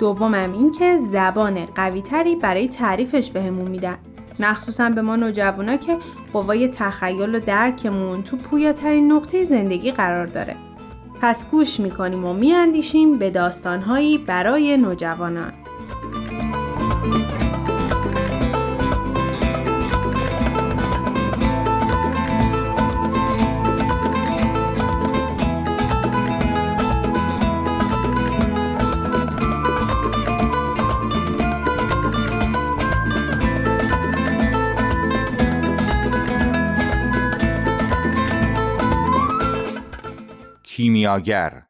دومم اینکه زبان قویتری برای تعریفش بهمون میدن. مخصوصا به ما نوجوانا که قوای تخیل و درکمون تو پویاترین نقطه زندگی قرار داره. پس گوش می‌کنیم و میاندیشیم به داستانهایی برای نوجوانان. کیمیاگر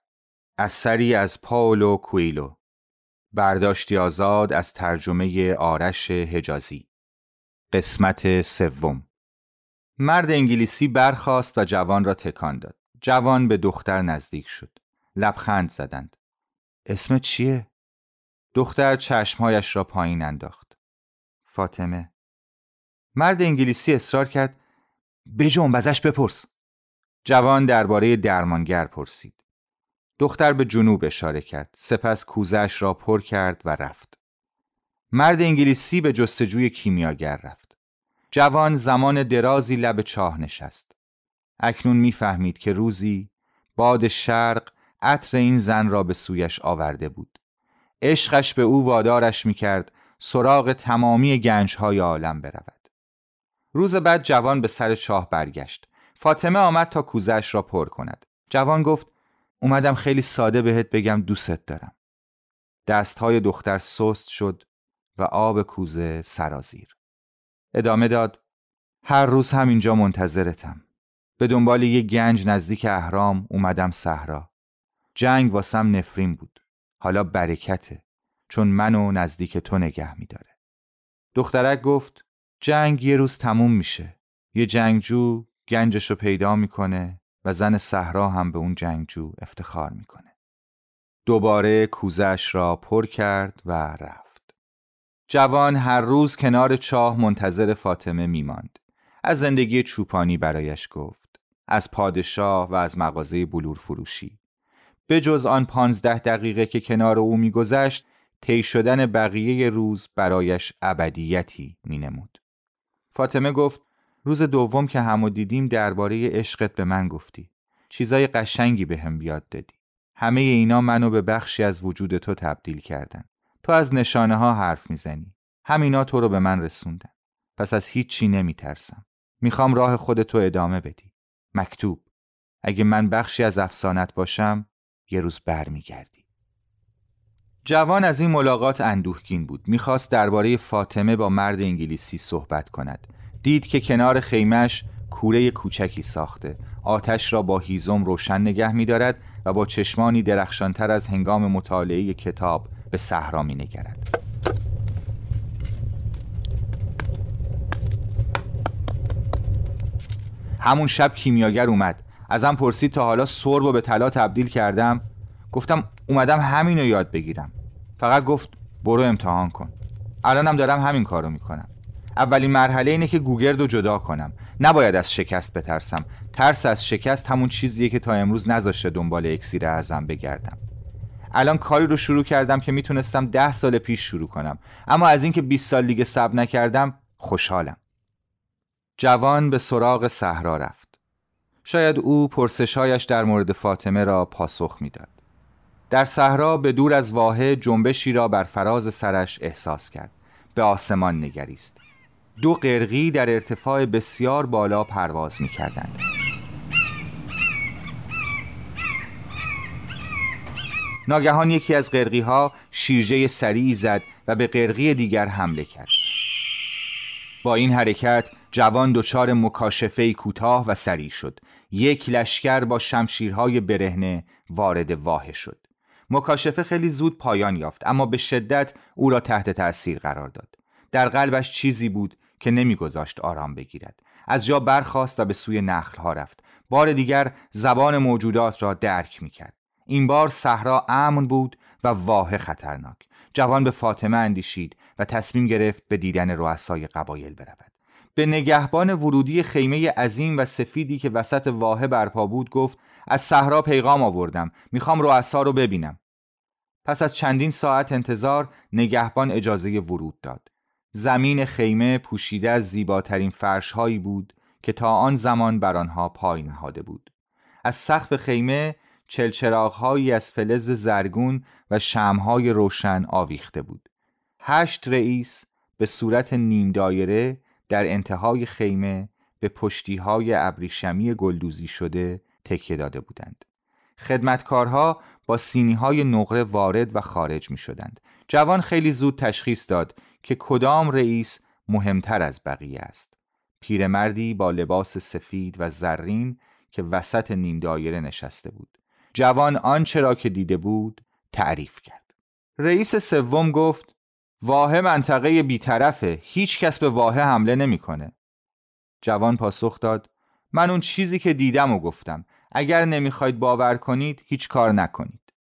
اثری از پاولو کویلو. برداشتی آزاد از ترجمه آرش حجازی. قسمت سوم. مرد انگلیسی برخاست و جوان را تکان داد. جوان به دختر نزدیک شد. لبخند زدند. اسم چیه؟ دختر چشمهایش را پایین انداخت. فاطمه. مرد انگلیسی اصرار کرد. بجنب ازش بپرس. جوان درباره درمانگر پرسید. دختر به جنوب اشاره کرد. سپس کوزش را پر کرد و رفت. مرد انگلیسی به جستجوی کیمیاگر رفت. جوان زمان درازی لب چاه نشست. اکنون می‌فهمید که روزی باد شرق عطر این زن را به سویش آورده بود. عشقش به او وادارش می‌کرد سراغ تمامی گنجهای عالم برود. روز بعد جوان به سر چاه برگشت. فاطمه آمد تا کوزش را پر کند. جوان گفت اومدم خیلی ساده بهت بگم دوست دارم. دستهای دختر سست شد و آب کوزه سرازیر. ادامه داد هر روز هم اینجا منتظرتم. به دنبال یه گنج نزدیک اهرام اومدم صحرا. جنگ واسم نفرین بود. حالا برکته چون منو نزدیک تو نگه میداره. دخترک گفت جنگ یه روز تموم میشه. یه جنگجو گنجش رو پیدا می‌کنه و زن صحرا هم به اون جنگجو افتخار می‌کنه. دوباره کوزش را پر کرد و رفت. جوان هر روز کنار چاه منتظر فاطمه میماند. از زندگی چوپانی برایش گفت. از پادشاه و از مغازه بلور فروشی. به جز آن پانزده دقیقه که کنار او میگذشت طی شدن بقیه روز برایش ابدیتی مینمود. فاطمه گفت روز دوم که همو دیدیم درباره عشقت به من گفتی. چیزای قشنگی به هم بیاد دادی. همه اینا منو به بخشی از وجود تو تبدیل کردن. تو از نشانه ها حرف می‌زنی. همینا تو رو به من رسوندن. پس از هیچی نمیترسم. می‌خوام راه خودتو ادامه بدی. مکتوب. اگه من بخشی از افسانت باشم یه روز برمیگردی. جوان از این ملاقات اندوهگین بود. می‌خواست درباره فاطمه با مرد انگلیسی صحبت کند. دید که کنار خیمش کوره کوچکی ساخته. آتش را با هیزم روشن نگه می دارد و با چشمانی درخشانتر از هنگام مطالعه کتاب به صحرا می نگرد. همون شب کیمیاگر اومد. ازم پرسید تا حالا سرب و به طلا تبدیل کردم. گفتم اومدم همینو یاد بگیرم. فقط گفت برو امتحان کن. الانم دارم همین کارو می‌کنم. اولین مرحله اینه که گوگرد رو جدا کنم. نباید از شکست بترسم. ترس از شکست همون چیزیه که تا امروز نذاشته دنبال اکسیر اعظم بگردم. الان کاری رو شروع کردم که می‌تونستم ده سال پیش شروع کنم. اما از اینکه 20 سال دیگه صبر نکردم خوشحالم. جوان به سراغ صحرا رفت. شاید او پرسشهایش در مورد فاطمه را پاسخ می‌داد. در صحرا به دور از واحه جنبشی را بر فراز سرش احساس کرد. به آسمان نگریست. دو قرقی در ارتفاع بسیار بالا پرواز می کردند. ناگهان یکی از قرقی ها شیرجه سریعی زد و به قرقی دیگر حمله کرد. با این حرکت جوان دچار مکاشفه کوتاه و سریع شد. یک لشکر با شمشیرهای برهنه وارد واحه شد. مکاشفه خیلی زود پایان یافت اما به شدت او را تحت تأثیر قرار داد در قلبش چیزی بود که نمیگذاشت آرام بگیرد. از جا برخاست و به سوی نخلها رفت. بار دیگر زبان موجودات را درک می‌کرد. این بار صحرا امن بود و واه خطرناک. جوان به فاطمه اندیشید و تصمیم گرفت به دیدن رؤسای قبایل برود. به نگهبان ورودی خیمه عظیم و سفیدی که وسط واحه برپا بود گفت از صحرا پیغام آوردم. می‌خوام رؤسا رو ببینم. پس از چندین ساعت انتظار نگهبان اجازه ورود داد. زمین خیمه پوشیده از زیباترین فرشهایی بود که تا آن زمان بر آنها پای نهاده بود. از سقف خیمه چلچراغهایی از فلز زرگون و شمهای روشن آویخته بود. هشت رئیس به صورت نیم دایره در انتهای خیمه به پشتیهای ابریشمی گلدوزی شده تکیه داده بودند. خدمتکارها با سینی های نقره وارد و خارج می شدند. جوان خیلی زود تشخیص داد که کدام رئیس مهمتر از بقیه است. پیرمردی با لباس سفید و زرین که وسط نیم دایره نشسته بود. جوان آنچه را که دیده بود تعریف کرد. رئیس سوم گفت واه منطقه بیطرفه هیچ کس به واه حمله نمی‌کنه. جوان پاسخ داد من اون چیزی که دیدم و گفتم اگر نمی‌خواید باور کنید هیچ کار نکنید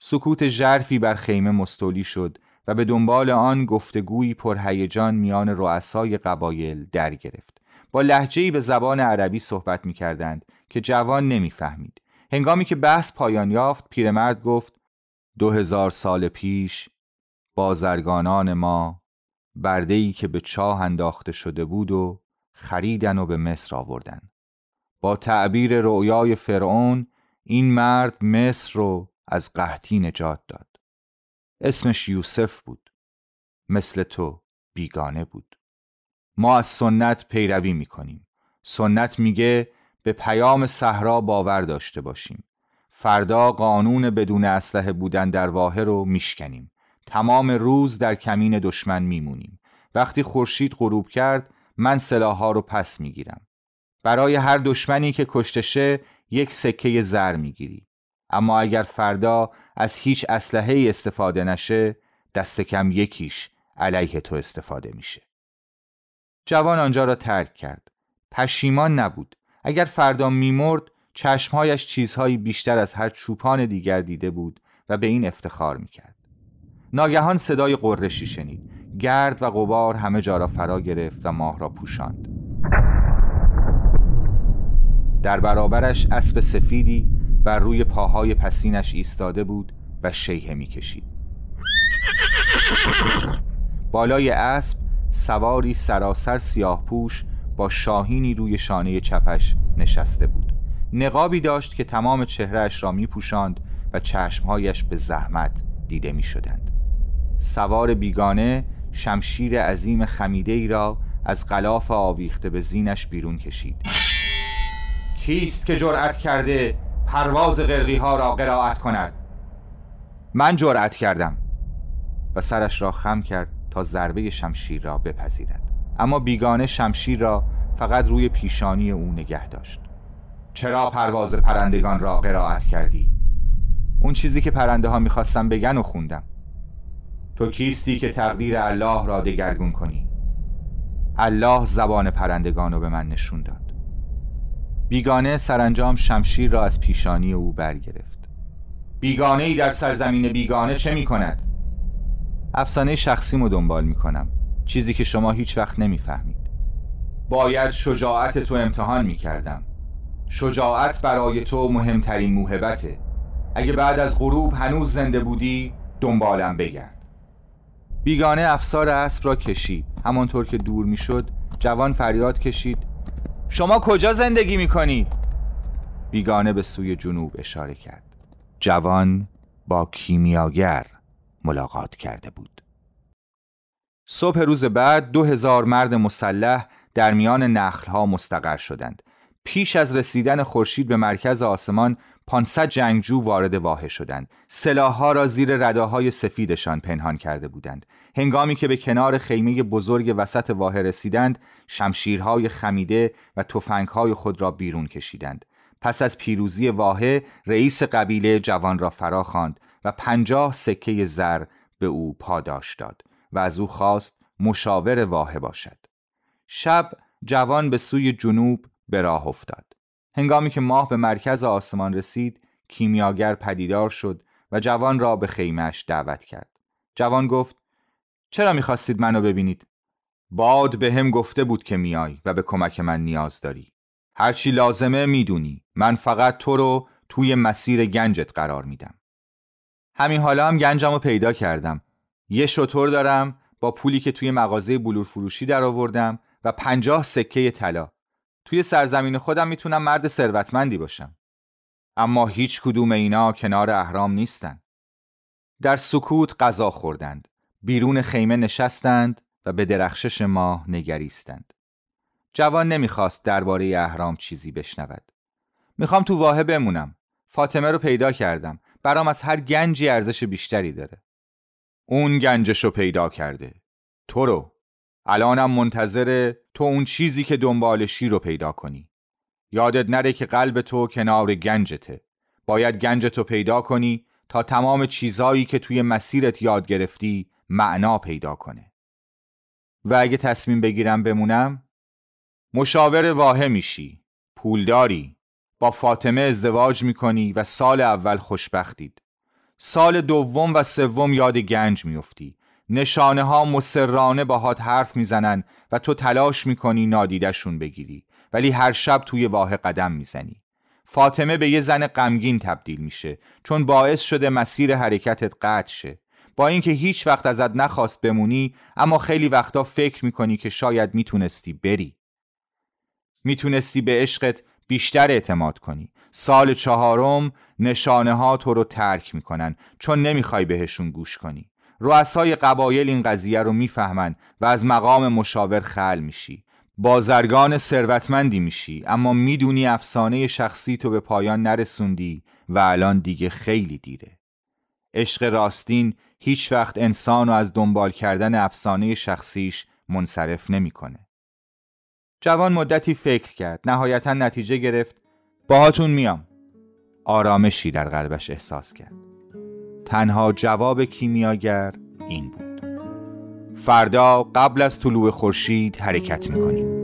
سکوت ژرفی بر خیمه مستولی شد و به دنبال آن گفتگویی پرهیجان میان رؤسای قبایل در گرفت. با لحجه‌ای به زبان عربی صحبت می‌کردند که جوان نمی‌فهمید. هنگامی که بحث پایان یافت پیرمرد گفت دو هزار سال پیش بازرگانان ما بردهی که به چاه انداخته شده بود و خریدن و به مصر آوردن. با تعبیر رؤیای فرعون این مرد مصر رو از قحطی نجات داد. اسمش یوسف بود. مثل تو بیگانه بود. ما از سنت پیروی می‌کنیم. سنت میگه به پیام صحرا باور داشته باشیم. فردا قانون بدون اسلحه بودن در واحه رو میشکنیم. تمام روز در کمین دشمن میمونیم. وقتی خورشید غروب کرد من سلاحها رو پس می‌گیرم. برای هر دشمنی که کشتشه یک سکه زر می‌گیری. اما اگر فردا از هیچ اسلحه استفاده نشه دست کم یکیش علیه تو استفاده میشه. جوان آنجا را ترک کرد. پشیمان نبود. اگر فردا میمرد چشمهایش چیزهایی بیشتر از هر چوپان دیگر دیده بود و به این افتخار می‌کرد. ناگهان صدای قرشی شنید. گرد و غبار همه جا را فرا گرفت و ماه را پوشاند. در برابرش اسب سفیدی بر روی پاهای پسینش ایستاده بود و شیهه می‌کشید. بالای اسب سواری سراسر سیاه پوش با شاهینی روی شانه چپش نشسته بود. نقابی داشت که تمام چهرهش را میپوشاند و چشمهایش به زحمت دیده می شدند. سوار بیگانه شمشیر عظیم خمیده ای را از غلاف آویخته به زینش بیرون کشید. کیست که جرأت کرده پرواز غرقی ها را قرائت کند. من جرأت کردم و سرش را خم کرد تا ضربه شمشیر را بپذیرد. اما بیگانه شمشیر را فقط روی پیشانی او نگه داشت. چرا پرواز پرندگان را قرائت کردی؟ اون چیزی که پرنده ها می‌خواستم بگن و خوندم. تو کیستی که تقدیر الله را دگرگون کنی؟ الله زبان پرندگان رو به من نشون داد. بیگانه سرانجام شمشیر را از پیشانی او برگرفت. بیگانه ای در سرزمین بیگانه چه می کند؟ افسانه شخصیمو دنبال می کنم چیزی که شما هیچ وقت نمی‌فهمید. باید شجاعت تو امتحان می کردم شجاعت برای تو مهمترین موهبته. اگه بعد از غروب هنوز زنده بودی دنبالم بگرد. بیگانه افسار اسب را کشید. همانطور که دور می‌شد جوان فریاد کشید. شما کجا زندگی می کنید؟ بیگانه به سوی جنوب اشاره کرد. جوان با کیمیاگر ملاقات کرده بود. صبح روز بعد دو هزار مرد مسلح در میان نخلها مستقر شدند. پیش از رسیدن خورشید به مرکز آسمان 500 جنگجو وارد واحه شدند. سلاحها را زیر رداهای سفیدشان پنهان کرده بودند. هنگامی که به کنار خیمه بزرگ وسط واحه رسیدند شمشیرهای خمیده و تفنگهای خود را بیرون کشیدند. پس از پیروزی واحه رئیس قبیله جوان را فرا خواند و پنجاه سکه زر به او پاداش داد و از او خواست مشاور واحه باشد. شب جوان به سوی جنوب به راه افتاد. هنگامی که ماه به مرکز آسمان رسید کیمیاگر پدیدار شد و جوان را به خیمش دعوت کرد. جوان گفت چرا می‌خواستید منو ببینید؟ باد به هم گفته بود که میای و به کمک من نیاز داری. هرچی لازمه می‌دونی. من فقط تو رو توی مسیر گنجت قرار میدم. همین حالا هم گنجم رو پیدا کردم. یه شطور دارم با پولی که توی مغازه بلور فروشی در آوردم و پنجاه سکه طلا. توی سرزمین خودم می‌تونم مرد ثروتمندی باشم. اما هیچ کدوم اینا کنار اهرام نیستن. در سکوت غذا خوردند بیرون خیمه نشستند و به درخشش ماه نگریستند. جوان نمی‌خواست درباره اهرام چیزی بشنود. می‌خوام تو واحه بمونم. فاطمه رو پیدا کردم. برام از هر گنجی ارزش بیشتری داره. اون گنجش رو پیدا کرده. تو رو. الانم منتظر تو اون چیزی که دنبالشی رو پیدا کنی. یادت نره که قلب تو کنار گنجته. باید گنجتو پیدا کنی تا تمام چیزایی که توی مسیرت یاد گرفتی معنا پیدا کنه. و اگه تصمیم بگیرم بمونم مشاور واحه میشی پولداری. با فاطمه ازدواج می‌کنی و سال اول خوشبختید. سال دوم و سوم یاد گنج میفتی نشانه ها مسررانه باهات حرف می‌زنن و تو تلاش می‌کنی نادیدشون بگیری ولی هر شب توی واه قدم می‌زنی. فاطمه به یه زن غمگین تبدیل میشه چون باعث شده مسیر حرکتت قطع شه. با اینکه هیچ وقت ازت نخواست بمونی اما خیلی وقتا فکر می‌کنی که شاید می‌تونستی بری. می‌تونستی به عشقت بیشتر اعتماد کنی. سال چهارم نشانه ها تو رو ترک می‌کنن چون نمی‌خوای بهشون گوش کنی. رؤسای قبایل این قضیه رو می‌فهمن و از مقام مشاور خل میشی. بازرگان ثروتمندی میشی اما می‌دونی افسانه شخصی تو به پایان نرسوندی و الان دیگه خیلی دیره. عشق راستین هیچ وقت انسان از دنبال کردن افسانه شخصیش منصرف نمی‌کنه. جوان مدتی فکر کرد نهایتا نتیجه گرفت باهاتون میام. آرامشی در قلبش احساس کرد. تنها جواب کیمیاگر این بود. فردا قبل از طلوع خورشید حرکت می‌کنیم.